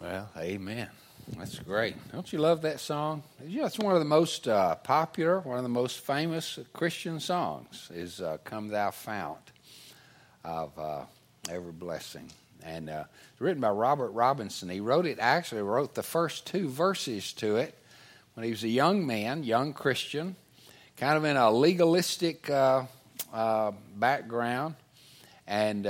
Well, amen. That's great. Don't you love that song? Yeah, it's one of the most uh, popular, one of the most famous Christian songs is uh, "Come Thou Fount of uh, Every Blessing," and uh, it's written by Robert Robinson. He wrote it. Actually, wrote the first two verses to it when he was a young man, young Christian, kind of in a legalistic uh, uh, background, and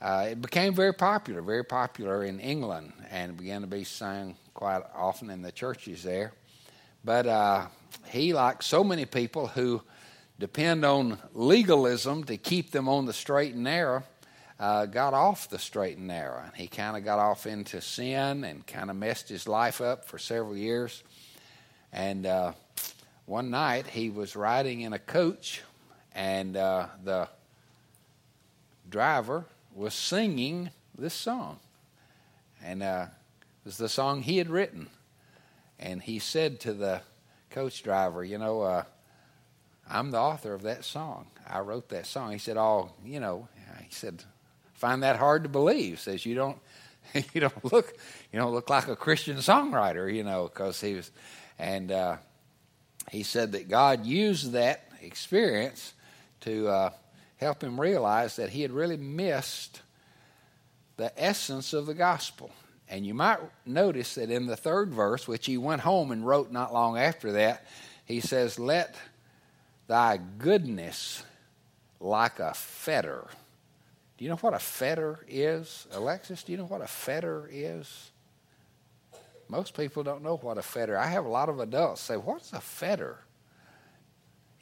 uh, it became very popular, very popular in England, and began to be sung quite often in the churches there. But uh, he, like so many people who depend on legalism to keep them on the straight and narrow, uh, got off the straight and narrow. And he kind of got off into sin and kind of messed his life up for several years. And uh, one night he was riding in a coach, and uh, the driver was singing this song. And uh, it was the song he had written. And he said to the coach driver, You know, uh, I'm the author of that song. I wrote that song. He said, Oh, you know, he said, find that hard to believe. Says you don't, you don't look, you don't look like a Christian songwriter, you know, because he was, and uh, he said that God used that experience to uh, help him realize that he had really missed the essence of the gospel. And you might notice that in the third verse, which he went home and wrote not long after that, he says, Let thy goodness like a fetter. Do you know what a fetter is? Alexis, do you know what a fetter is? Most people don't know what a fetter. I have a lot of adults say, "What's a fetter?"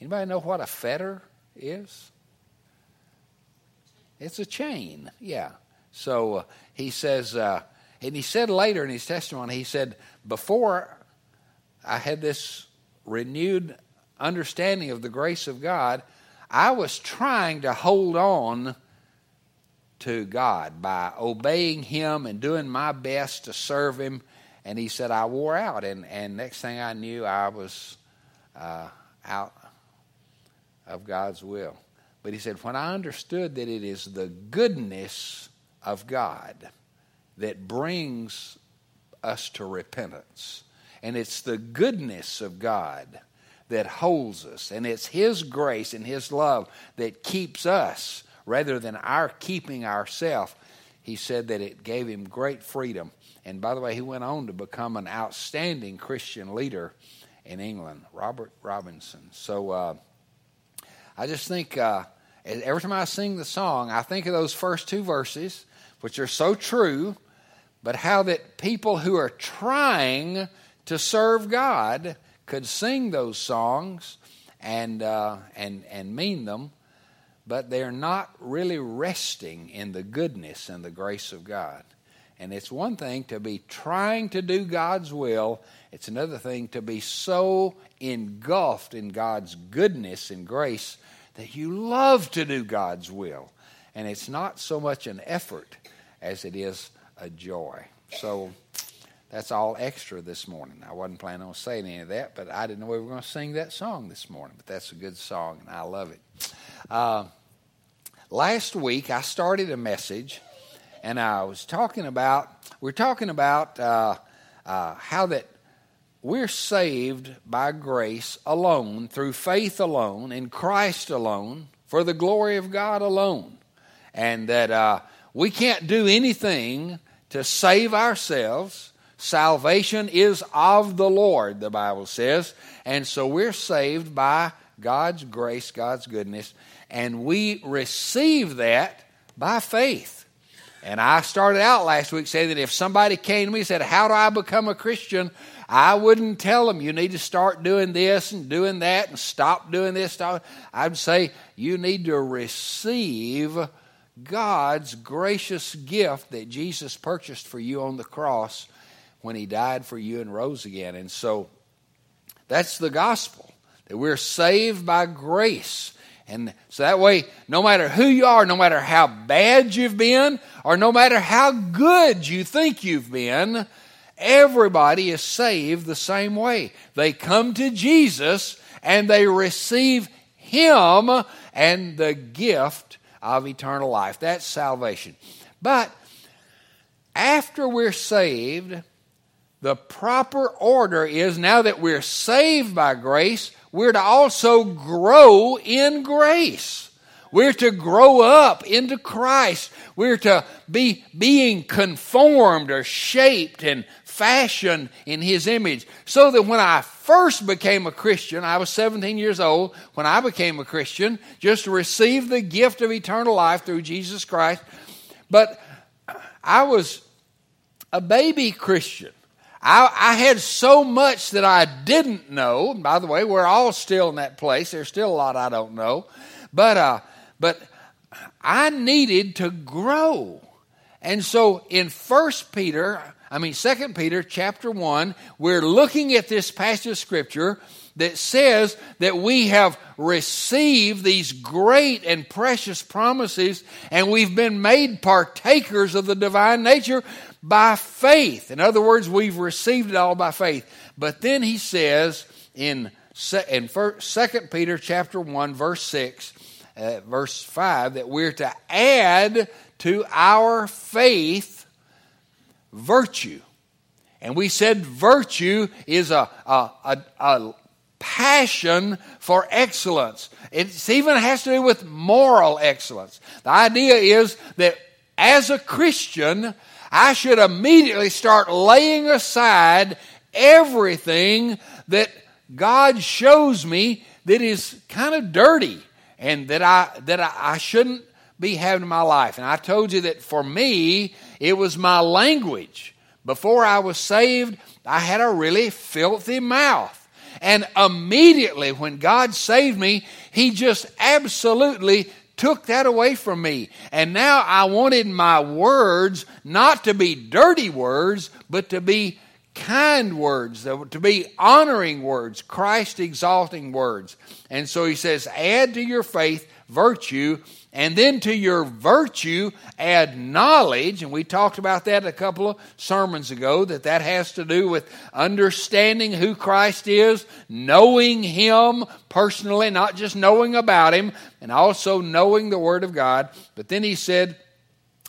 Anybody know what a fetter is? It's a chain, yeah. So uh, he says, uh, and he said later in his testimony, he said, before I had this renewed understanding of the grace of God, I was trying to hold on to God by obeying Him and doing my best to serve Him. And he said, I wore out. And, and next thing I knew, I was uh, out of God's will. But he said, when I understood that it is the goodness of God that brings us to repentance, and it's the goodness of God that holds us, and it's His grace and His love that keeps us rather than our keeping ourselves, he said that it gave him great freedom. And by the way, he went on to become an outstanding Christian leader in England, Robert Robinson. So uh, I just think uh, every time I sing the song, I think of those first two verses, which are so true, but how that people who are trying to serve God could sing those songs and, uh, and, and mean them, but they're not really resting in the goodness and the grace of God. And it's one thing to be trying to do God's will, it's another thing to be so engulfed in God's goodness and grace that you love to do God's will. And it's not so much an effort as it is a joy. So that's all extra this morning. I wasn't planning on saying any of that, but I didn't know we were going to sing that song this morning. But that's a good song, and I love it. Uh, last week, I started a message, and I was talking about, we're talking about uh, uh, how that we're saved by grace alone, through faith alone, in Christ alone, for the glory of God alone. And that uh, we can't do anything to save ourselves. Salvation is of the Lord, the Bible says. And so we're saved by God's grace, God's goodness, and we receive that by faith. And I started out last week saying that if somebody came to me and said, How do I become a Christian? I wouldn't tell them you need to start doing this and doing that and stop doing this. Stop. I'd say you need to receive God's gracious gift that Jesus purchased for you on the cross when he died for you and rose again. And so that's the gospel that we're saved by grace. And so that way, no matter who you are, no matter how bad you've been, or no matter how good you think you've been, Everybody is saved the same way. They come to Jesus and they receive Him and the gift of eternal life. That's salvation. But after we're saved, the proper order is now that we're saved by grace, we're to also grow in grace. We're to grow up into Christ. We're to be being conformed or shaped and fashioned in His image. So that when I first became a Christian, I was 17 years old when I became a Christian, just to receive the gift of eternal life through Jesus Christ. But I was a baby Christian. I, I, had so much that I didn't know. By the way, we're all still in that place. There's still a lot I don't know. But, uh, but I needed to grow. And so in First Peter, I mean Second Peter chapter 1, we're looking at this passage of scripture that says that we have received these great and precious promises and we've been made partakers of the divine nature by faith. In other words, we've received it all by faith. But then he says in in Peter chapter 1 verse 6 uh, verse 5 that we're to add to our faith virtue. And we said virtue is a, a, a, a passion for excellence. It even has to do with moral excellence. The idea is that as a Christian, I should immediately start laying aside everything that God shows me that is kind of dirty and that I that I, I shouldn't be having in my life. And I told you that for me, it was my language. Before I was saved, I had a really filthy mouth. And immediately when God saved me, He just absolutely took that away from me. And now I wanted my words not to be dirty words, but to be kind words, to be honoring words, Christ exalting words. And so he says, add to your faith virtue, and then to your virtue, add knowledge. And we talked about that a couple of sermons ago, that that has to do with understanding who Christ is, knowing Him personally, not just knowing about Him, and also knowing the Word of God. But then He said,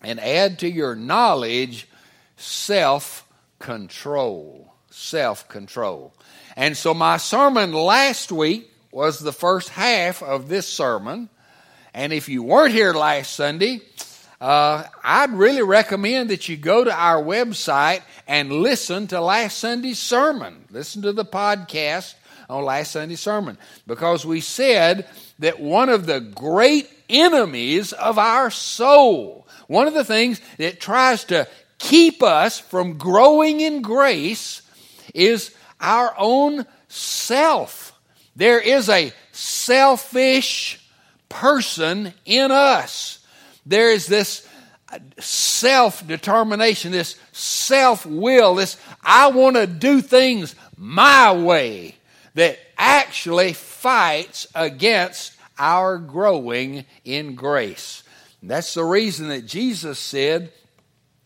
and add to your knowledge self control. Self control. And so my sermon last week was the first half of this sermon. And if you weren't here last Sunday, uh, I'd really recommend that you go to our website and listen to last Sunday's sermon. Listen to the podcast on last Sunday's sermon. Because we said that one of the great enemies of our soul, one of the things that tries to keep us from growing in grace, is our own self. There is a selfish person in us. There is this self determination, this self will, this I want to do things my way that actually fights against our growing in grace. And that's the reason that Jesus said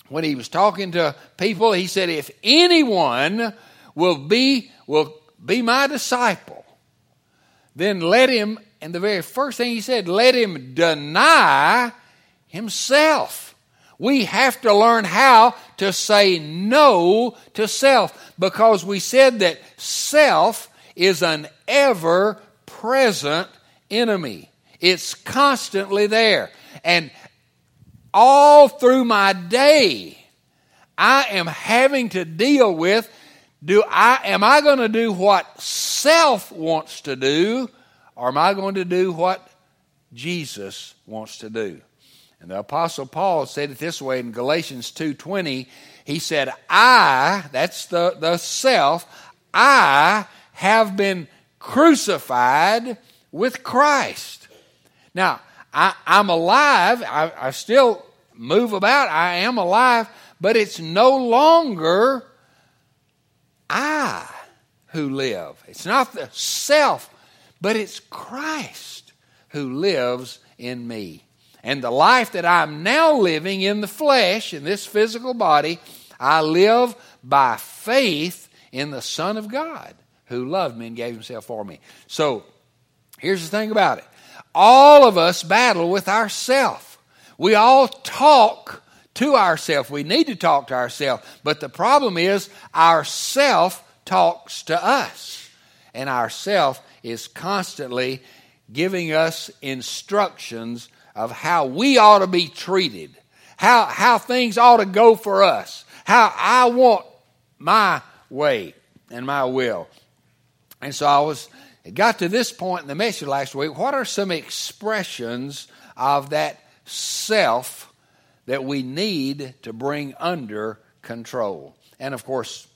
when he was talking to people, he said, If anyone will be, will be my disciple, then let him and the very first thing he said, let him deny himself. We have to learn how to say no to self because we said that self is an ever present enemy. It's constantly there. And all through my day, I am having to deal with do I am I going to do what self wants to do or am I going to do what Jesus wants to do? And the apostle Paul said it this way in Galatians 2:20, he said, "I, that's the the self, I have been crucified with Christ." Now, I, am alive. I, I still move about. I am alive, but it's no longer I who live. It's not the self but it's Christ who lives in me. And the life that I'm now living in the flesh, in this physical body, I live by faith in the Son of God who loved me and gave himself for me. So, here's the thing about it all of us battle with ourself. We all talk to ourselves. We need to talk to ourselves. But the problem is, ourself talks to us. And our self is constantly giving us instructions of how we ought to be treated, how, how things ought to go for us, how I want my way and my will. And so I was it got to this point in the message last week. What are some expressions of that self that we need to bring under control? And of course,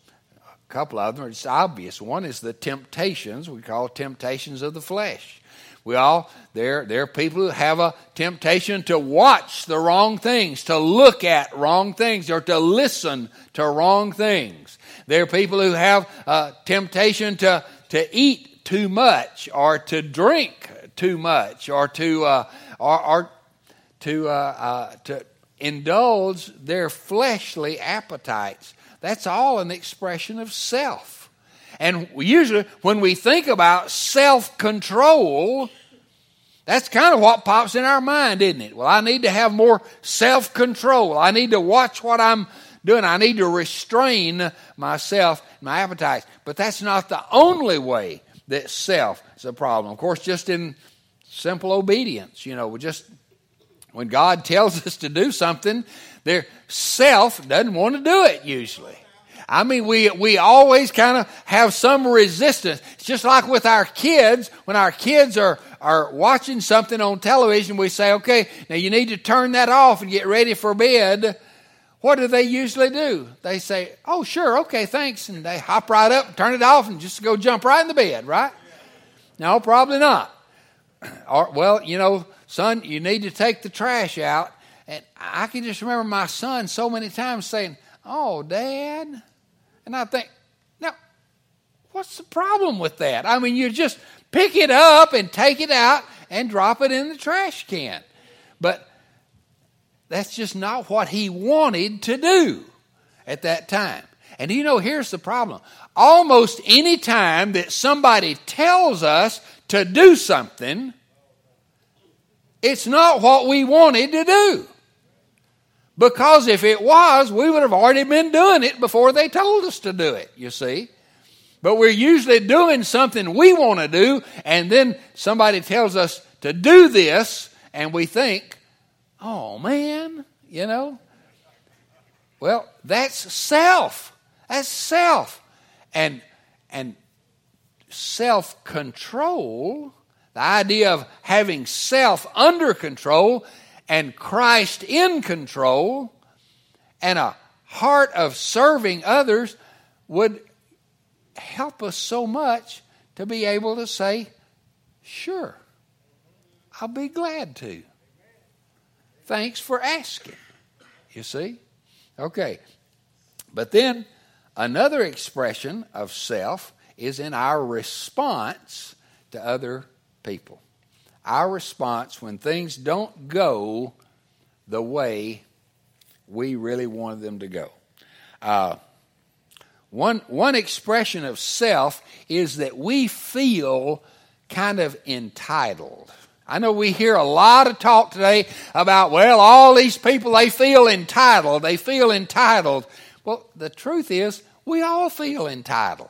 a couple of them are just obvious. One is the temptations we call temptations of the flesh. We all there there are people who have a temptation to watch the wrong things, to look at wrong things, or to listen to wrong things. There are people who have a temptation to to eat too much, or to drink too much, or to uh, or, or, to uh, uh, to indulge their fleshly appetites. That's all an expression of self. And usually, when we think about self control, that's kind of what pops in our mind, isn't it? Well, I need to have more self control. I need to watch what I'm doing. I need to restrain myself, my appetites. But that's not the only way that self is a problem. Of course, just in simple obedience, you know, just when God tells us to do something, their self doesn't want to do it usually. I mean, we, we always kind of have some resistance. It's just like with our kids. When our kids are, are watching something on television, we say, okay, now you need to turn that off and get ready for bed. What do they usually do? They say, oh, sure, okay, thanks. And they hop right up, turn it off, and just go jump right in the bed, right? No, probably not. Or, well, you know, son, you need to take the trash out. And I can just remember my son so many times saying, oh, dad, and I think, now, what's the problem with that? I mean, you just pick it up and take it out and drop it in the trash can. But that's just not what he wanted to do at that time. And you know, here's the problem. Almost any time that somebody tells us to do something, it's not what we wanted to do. Because if it was, we would have already been doing it before they told us to do it, you see. But we're usually doing something we want to do, and then somebody tells us to do this, and we think, oh man, you know. Well, that's self. That's self. And and self-control, the idea of having self under control and Christ in control and a heart of serving others would help us so much to be able to say, Sure, I'll be glad to. Thanks for asking. You see? Okay. But then another expression of self is in our response to other people our response when things don't go the way we really wanted them to go. Uh, one, one expression of self is that we feel kind of entitled. I know we hear a lot of talk today about, well, all these people, they feel entitled. They feel entitled. Well, the truth is, we all feel entitled.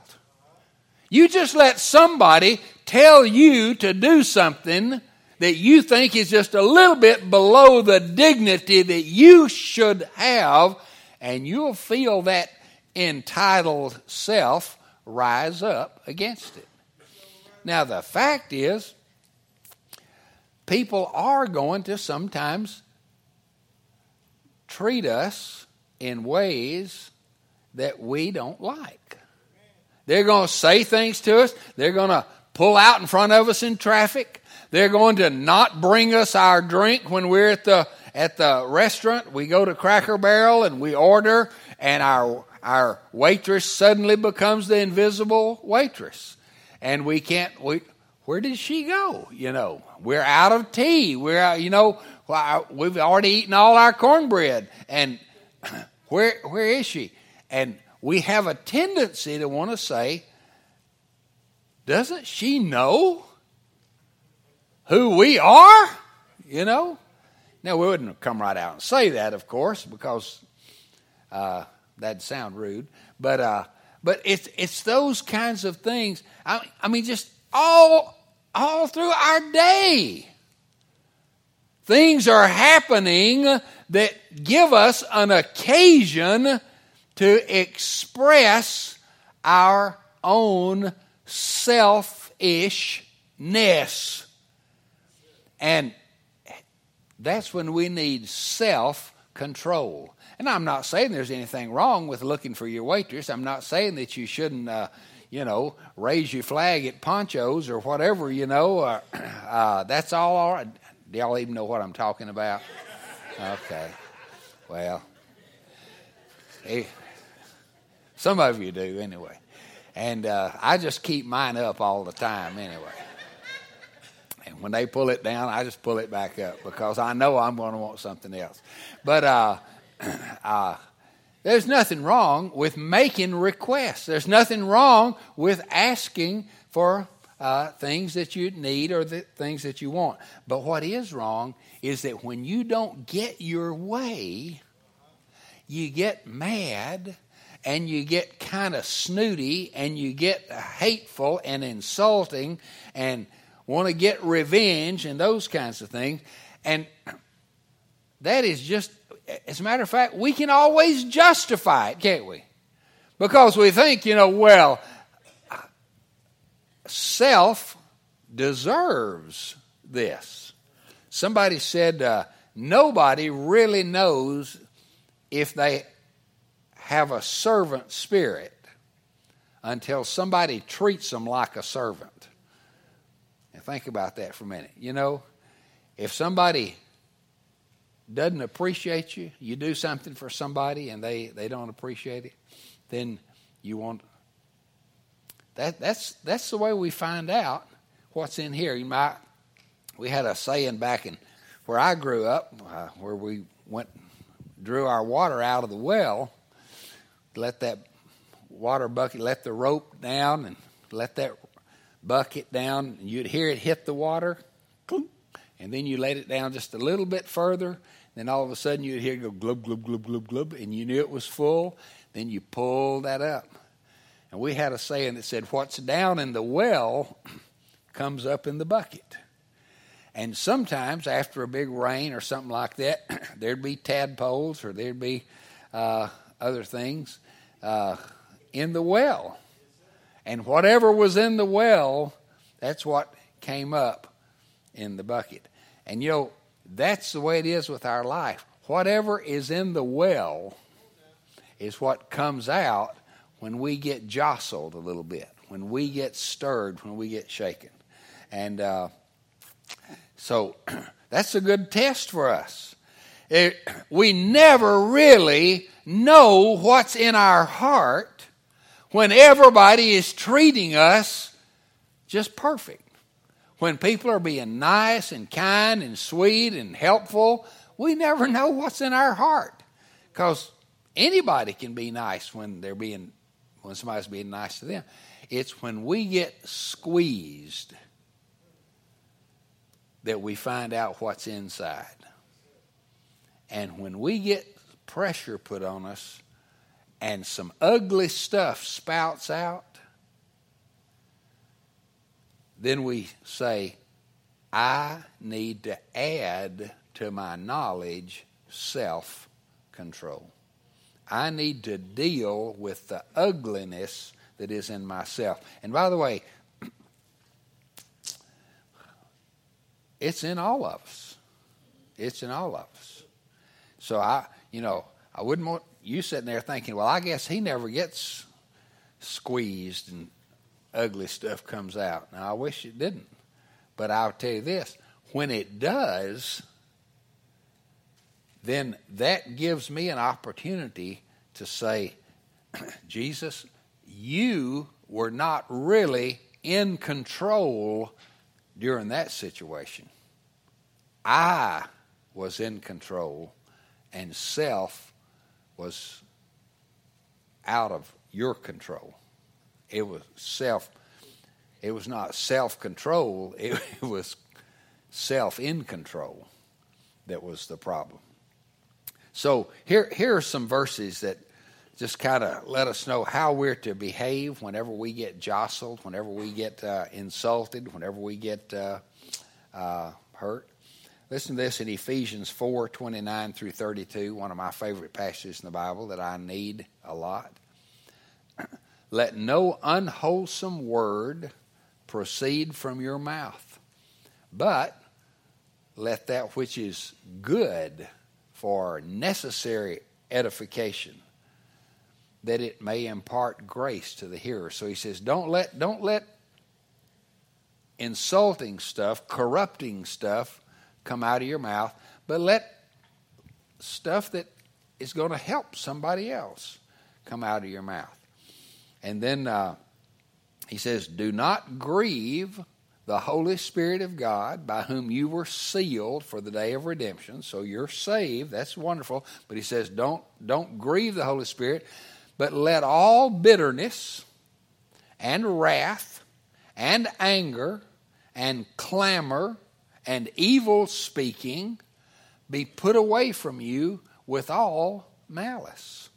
You just let somebody tell you to do something that you think is just a little bit below the dignity that you should have, and you'll feel that entitled self rise up against it. Now, the fact is, people are going to sometimes treat us in ways that we don't like. They're going to say things to us, they're going to pull out in front of us in traffic. They're going to not bring us our drink when we're at the at the restaurant. We go to Cracker Barrel and we order, and our our waitress suddenly becomes the invisible waitress, and we can't. We, where did she go? You know, we're out of tea. We're you know we've already eaten all our cornbread, and where where is she? And we have a tendency to want to say, doesn't she know? who we are, you know? Now, we wouldn't come right out and say that, of course, because uh, that'd sound rude. But uh, but it's it's those kinds of things. I, I mean, just all all through our day, things are happening that give us an occasion to express our own selfishness. And that's when we need self control. And I'm not saying there's anything wrong with looking for your waitress. I'm not saying that you shouldn't, uh, you know, raise your flag at Pancho's or whatever, you know. Uh, uh, that's all, all right. Do y'all even know what I'm talking about? Okay. Well, hey, some of you do anyway. And uh, I just keep mine up all the time anyway. And when they pull it down, I just pull it back up because I know I'm going to want something else. But uh, uh, there's nothing wrong with making requests. There's nothing wrong with asking for uh, things that you need or the things that you want. But what is wrong is that when you don't get your way, you get mad and you get kind of snooty and you get hateful and insulting and want to get revenge and those kinds of things. And that is just, as a matter of fact, we can always justify it, can't we? Because we think, you know, well, self deserves this. Somebody said, uh, nobody really knows if they have a servant spirit until somebody treats them like a servant. And think about that for a minute. You know, if somebody doesn't appreciate you, you do something for somebody and they, they don't appreciate it, then you want that that's that's the way we find out what's in here. You might we had a saying back in where I grew up, uh, where we went drew our water out of the well, let that water bucket, let the rope down, and let that bucket down, and you'd hear it hit the water, and then you let it down just a little bit further. Then all of a sudden you'd hear it go glub glub glub glub glub, and you knew it was full. Then you pulled that up, and we had a saying that said, "What's down in the well comes up in the bucket." And sometimes after a big rain or something like that, there'd be tadpoles or there'd be uh, other things uh, in the well. And whatever was in the well, that's what came up in the bucket. And you know, that's the way it is with our life. Whatever is in the well is what comes out when we get jostled a little bit, when we get stirred, when we get shaken. And uh, so that's a good test for us. It, we never really know what's in our heart when everybody is treating us just perfect. When people are being nice and kind and sweet and helpful, we never know what's in our heart. Because anybody can be nice when they're being when somebody's being nice to them. It's when we get squeezed that we find out what's inside. And when we get pressure put on us and some ugly stuff spouts out, then we say, I need to add to my knowledge self control. I need to deal with the ugliness that is in myself. And by the way, It's in all of us. It's in all of us. So I, you know, I wouldn't want you sitting there thinking, well, I guess he never gets squeezed and ugly stuff comes out. Now, I wish it didn't. But I'll tell you this when it does, then that gives me an opportunity to say, Jesus, you were not really in control during that situation. I was in control and self was out of your control. It was self, it was not self control, it, it was self in control. that was the problem. So here, here are some verses that just kind of let us know how we're to behave whenever we get jostled, whenever we get uh, insulted, whenever we get uh, uh, hurt. Listen to this in Ephesians 4 29 through 32, one of my favorite passages in the Bible that I need a lot. Let no unwholesome word proceed from your mouth, but let that which is good for necessary edification that it may impart grace to the hearer. So he says, don't let don't let insulting stuff, corrupting stuff come out of your mouth, but let stuff that is going to help somebody else come out of your mouth. And then uh, he says, Do not grieve the Holy Spirit of God by whom you were sealed for the day of redemption. So you're saved. That's wonderful. But he says, Don't, don't grieve the Holy Spirit, but let all bitterness and wrath and anger and clamor and evil speaking be put away from you with all malice.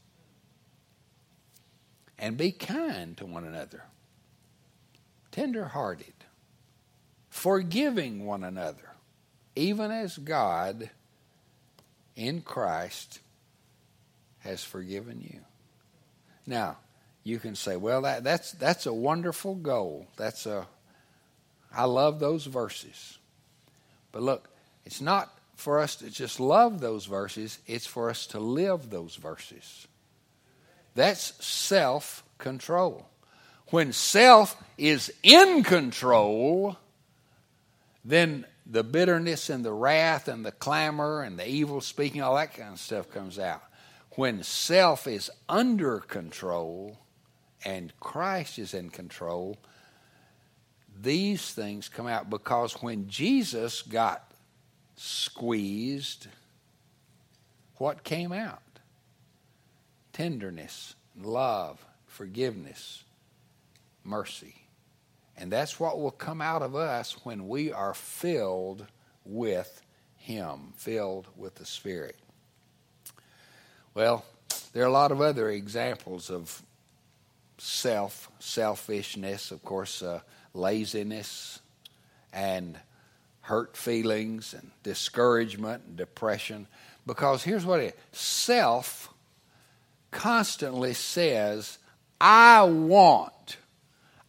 And be kind to one another, tender hearted, forgiving one another, even as God in Christ has forgiven you. Now, you can say, well, that, that's, that's a wonderful goal. That's a, I love those verses. But look, it's not for us to just love those verses, it's for us to live those verses. That's self control. When self is in control, then the bitterness and the wrath and the clamor and the evil speaking, all that kind of stuff comes out. When self is under control and Christ is in control, these things come out because when Jesus got squeezed, what came out? Tenderness, love, forgiveness, mercy. And that's what will come out of us when we are filled with Him, filled with the Spirit. Well, there are a lot of other examples of self, selfishness, of course, uh, laziness, and hurt feelings, and discouragement, and depression. Because here's what it is self constantly says, I want,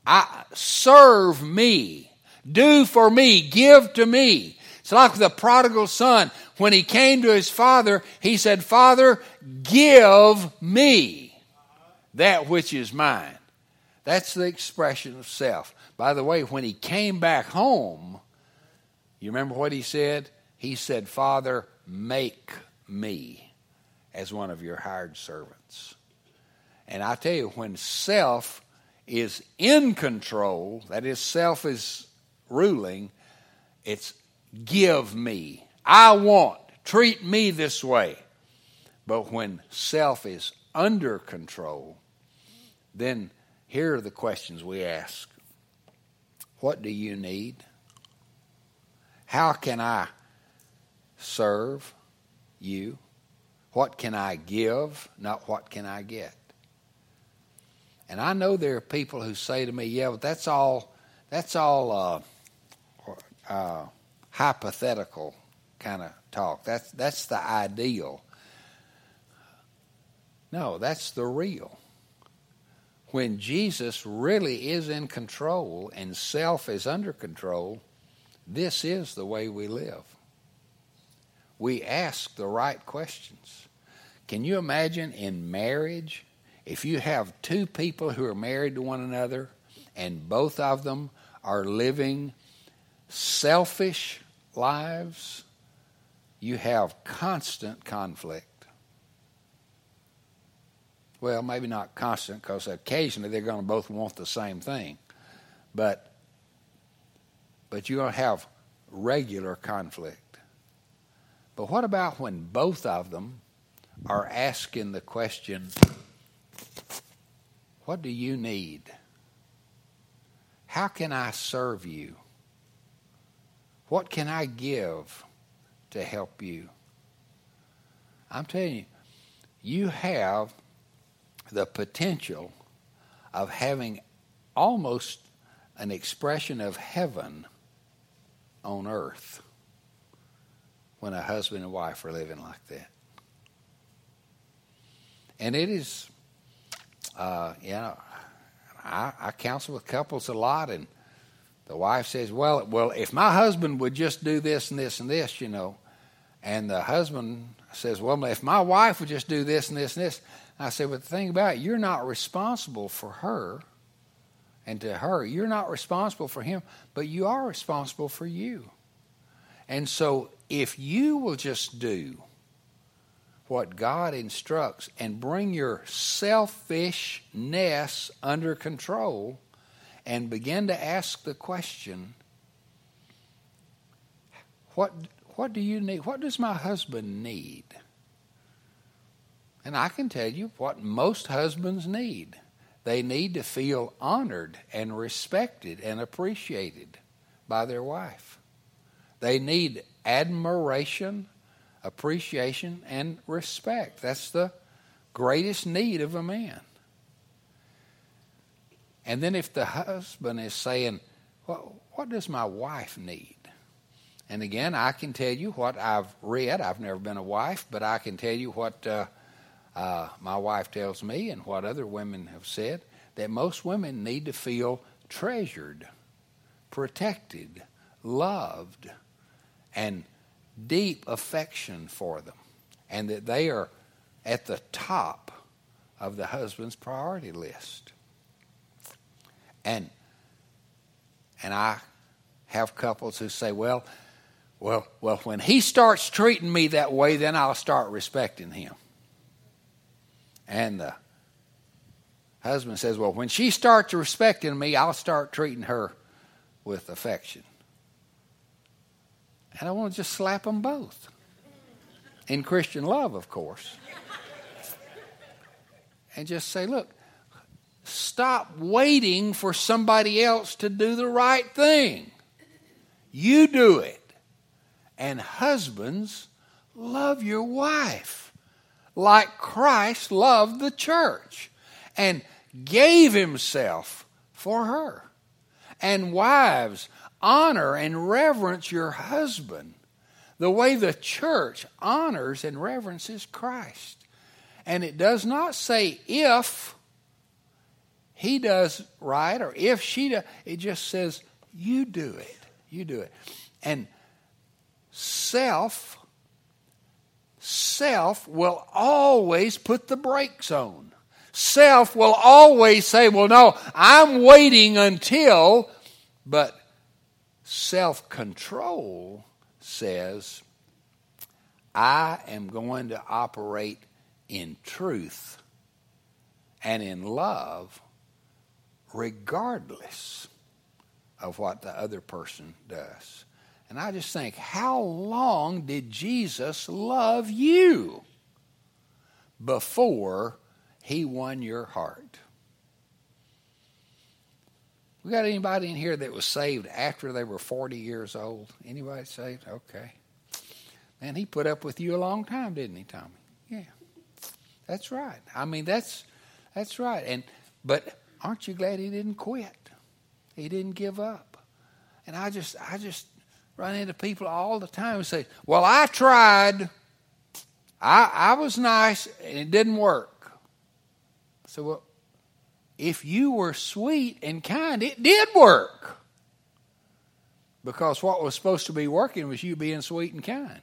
I serve me, do for me, give to me. It's like the prodigal son. When he came to his father, he said, Father, give me that which is mine. That's the expression of self. By the way, when he came back home, you remember what he said? He said, Father, make me as one of your hired servants. And I tell you, when self is in control, that is, self is ruling, it's give me. I want. Treat me this way. But when self is under control, then here are the questions we ask What do you need? How can I serve you? What can I give, not what can I get? And I know there are people who say to me, "Yeah, but that's all. That's all uh, uh, hypothetical kind of talk. That's that's the ideal." No, that's the real. When Jesus really is in control and self is under control, this is the way we live. We ask the right questions. Can you imagine in marriage if you have two people who are married to one another and both of them are living selfish lives, you have constant conflict. Well, maybe not constant because occasionally they're going to both want the same thing. But but you're going to have regular conflict. But what about when both of them are asking the question, what do you need? How can I serve you? What can I give to help you. I'm telling you, you have the potential of having almost an expression of heaven on earth when a husband and wife are living like that. And it is, uh, you know, I, I counsel with couples a lot, and the wife says, "Well, well, if my husband would just do this and this and this, you know," and the husband says, "Well, if my wife would just do this and this and this," I say, "But the thing about it, you're not responsible for her." And to her, you're not responsible for him, but you are responsible for you. And so if you will just do what God instructs and bring your selfishness under control and begin to ask the question what what do you need what does my husband need and I can tell you what most husbands need they need to feel honored and respected and appreciated by their wife. They need admiration, appreciation, and respect. That's the greatest need of a man. And then if the husband is saying, well, what does my wife need? And again, I can tell you what I've read. I've never been a wife, but I can tell you what uh, uh, my wife tells me and what other women have said that most women need to feel treasured, protected, loved, and deep affection for them, and that they are at the top of the husband's priority list. And and I have couples who say, "Well, well, well, when he starts treating me that way, then I'll start respecting him." And the husband says, Well, when she starts respecting me, I'll start treating her with affection. And I want to just slap them both. In Christian love, of course. And just say, Look, stop waiting for somebody else to do the right thing. You do it. And husbands, love your wife like Christ loved the church and gave himself for her. And wives, honor and reverence your husband the way the church honors and reverences Christ. And it does not say if he does right or if she does, it just says you do it. You do it. And self self will always put the brakes on. Self will always say, well, no, I'm waiting until, but self control says, I am going to operate in truth and in love regardless of what the other person does. And I just think, how long did Jesus love you before he won your heart? We got anybody in here that was saved after they were 40 years old? Anybody saved? Okay. Man, he put up with you a long time, didn't he, Tommy? Yeah. That's right. I mean, that's that's right. And but aren't you glad he didn't quit? He didn't give up. And I just I just run into people all the time who say, Well, I tried. I, I was nice and it didn't work. So, well, if you were sweet and kind, it did work. Because what was supposed to be working was you being sweet and kind.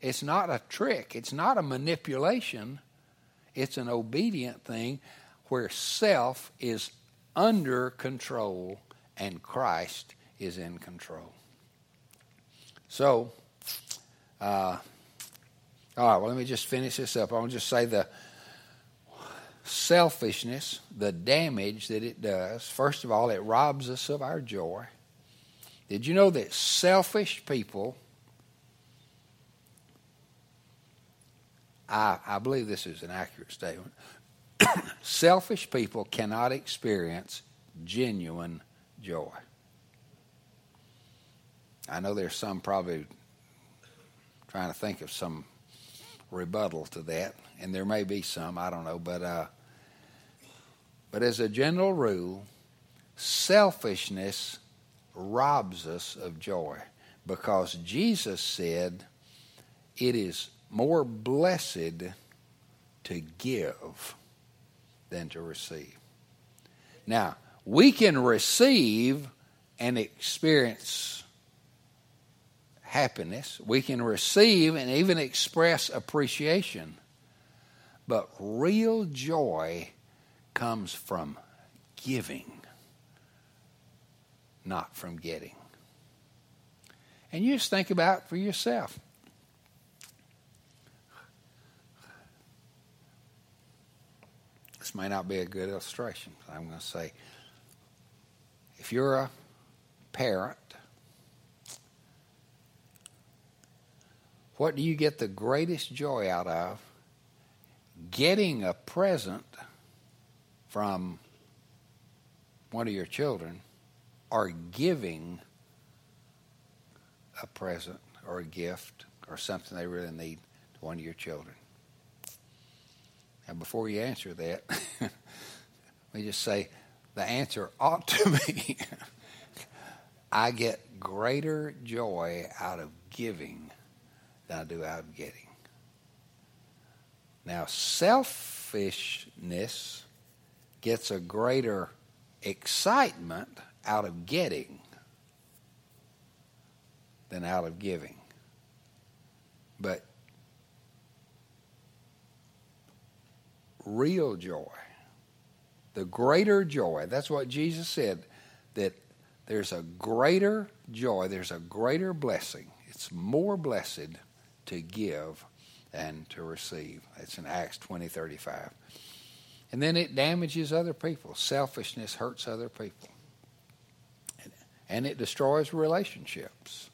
It's not a trick, it's not a manipulation, it's an obedient thing where self is under control and Christ is in control. So, uh, all right, well, let me just finish this up. I want to just say the selfishness, the damage that it does. First of all, it robs us of our joy. Did you know that selfish people, I, I believe this is an accurate statement, selfish people cannot experience genuine joy. I know there's some probably trying to think of some rebuttal to that, and there may be some, I don't know, but uh, but as a general rule, selfishness robs us of joy because Jesus said it is more blessed to give than to receive. Now, we can receive and experience happiness. We can receive and even express appreciation. But real joy comes from giving, not from getting. And you just think about for yourself. This may not be a good illustration. I'm going to say if you're a parent, what do you get the greatest joy out of? Getting a present from one of your children or giving a present or a gift or something they really need to one of your children. And before you answer that, let me just say the answer ought to be I get greater joy out of giving than I do out of getting. Now, selfishness gets a greater excitement out of getting than out of giving. But real joy, the greater joy, that's what Jesus said, that there's a greater joy, there's a greater blessing. It's more blessed to give than to receive. It's in Acts 20 35. And then it damages other people. Selfishness hurts other people. And it destroys relationships.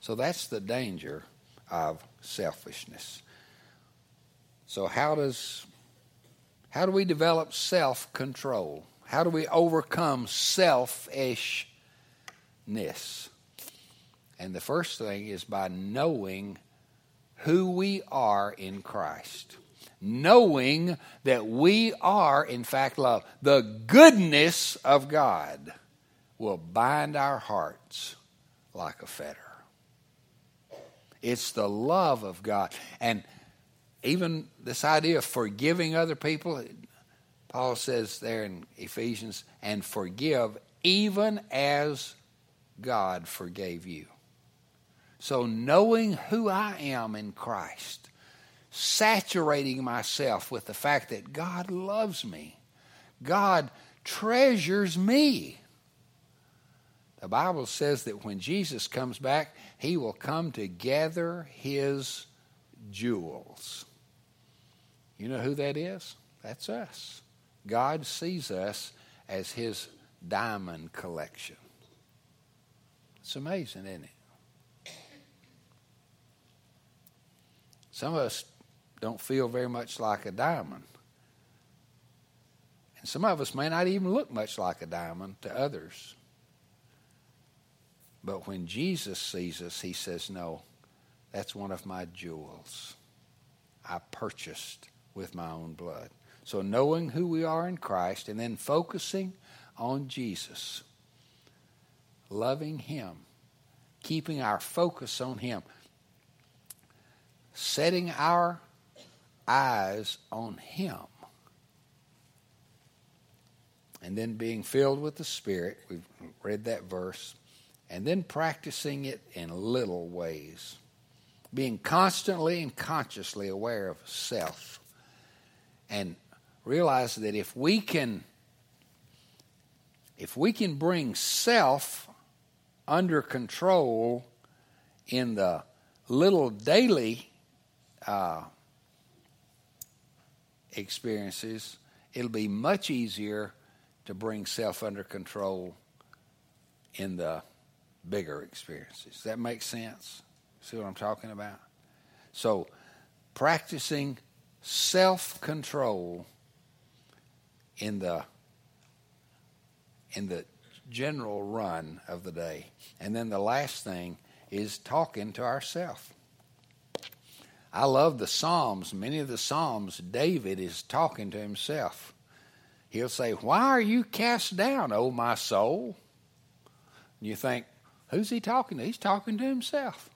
So that's the danger of selfishness. So how does how do we develop self-control? How do we overcome selfishness? And the first thing is by knowing who we are in Christ. Knowing that we are, in fact, love. The goodness of God will bind our hearts like a fetter. It's the love of God. And even this idea of forgiving other people, Paul says there in Ephesians, and forgive even as God forgave you. So, knowing who I am in Christ, saturating myself with the fact that God loves me, God treasures me. The Bible says that when Jesus comes back, he will come to gather his jewels. You know who that is? That's us. God sees us as his diamond collection. It's amazing, isn't it? Some of us don't feel very much like a diamond. And some of us may not even look much like a diamond to others. But when Jesus sees us, he says, No, that's one of my jewels. I purchased with my own blood. So, knowing who we are in Christ and then focusing on Jesus, loving Him, keeping our focus on Him, setting our eyes on Him, and then being filled with the Spirit. We've read that verse and then practicing it in little ways. Being constantly and consciously aware of self. And realize that if we can if we can bring self under control in the little daily uh, experiences, it'll be much easier to bring self under control in the bigger experiences. That makes sense? See what I'm talking about? So, practicing self control in the in the general run of the day. And then the last thing is talking to ourselves. I love the Psalms. Many of the Psalms, David is talking to himself. He'll say, Why are you cast down, O my soul? And you think, Who's he talking to? He's talking to himself.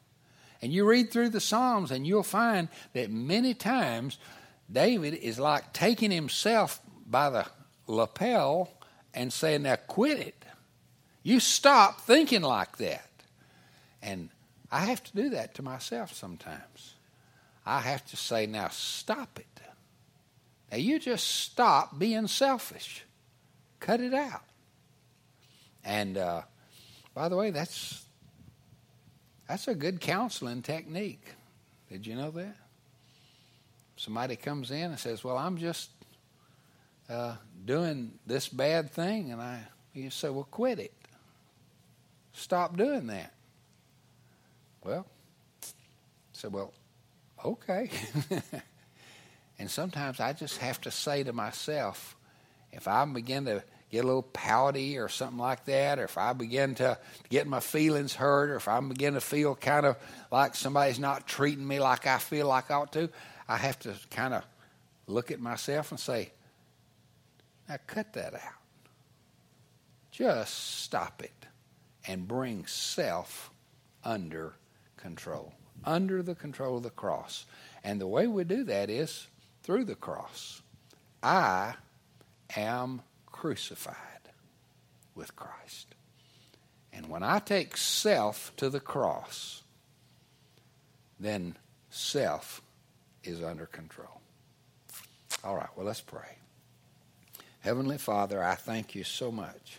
And you read through the Psalms, and you'll find that many times David is like taking himself by the lapel and saying, Now quit it. You stop thinking like that. And I have to do that to myself sometimes. I have to say, Now stop it. Now you just stop being selfish. Cut it out. And uh, by the way, that's that's a good counseling technique. Did you know that? Somebody comes in and says, "Well, I'm just uh, doing this bad thing," and I you say, "Well, quit it. Stop doing that." Well, said, "Well, okay." and sometimes I just have to say to myself, if I begin to get a little pouty or something like that, or if I begin to get my feelings hurt, or if I begin to feel kind of like somebody's not treating me like I feel like I ought to, I have to kind of look at myself and say, now cut that out. Just stop it and bring self under control, under the control of the cross. And the way we do that is through the cross. I am crucified with Christ. And when I take self to the cross, then self is under control. All right, well, let's pray. Heavenly Father, I thank you so much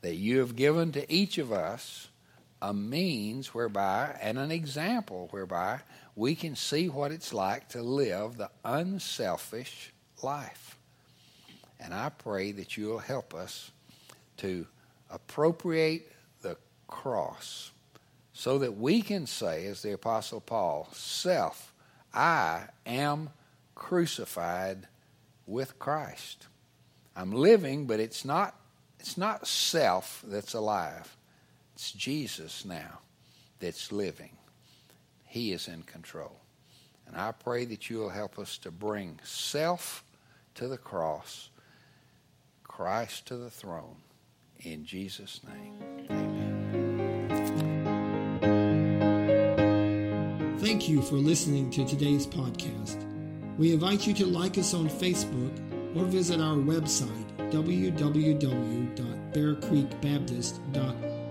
that you have given to each of us a means whereby and an example whereby we can see what it's like to live the unselfish life. And I pray that you'll help us to appropriate the cross so that we can say, as the Apostle Paul, self, I am crucified with Christ. I'm living, but it's not, it's not self that's alive. It's Jesus now that's living. He is in control. And I pray that you will help us to bring self to the cross Christ to the throne. In Jesus' name, amen. Thank you for listening to today's podcast. We invite you to like us on Facebook or visit our website, www.bearcreekbaptist.org.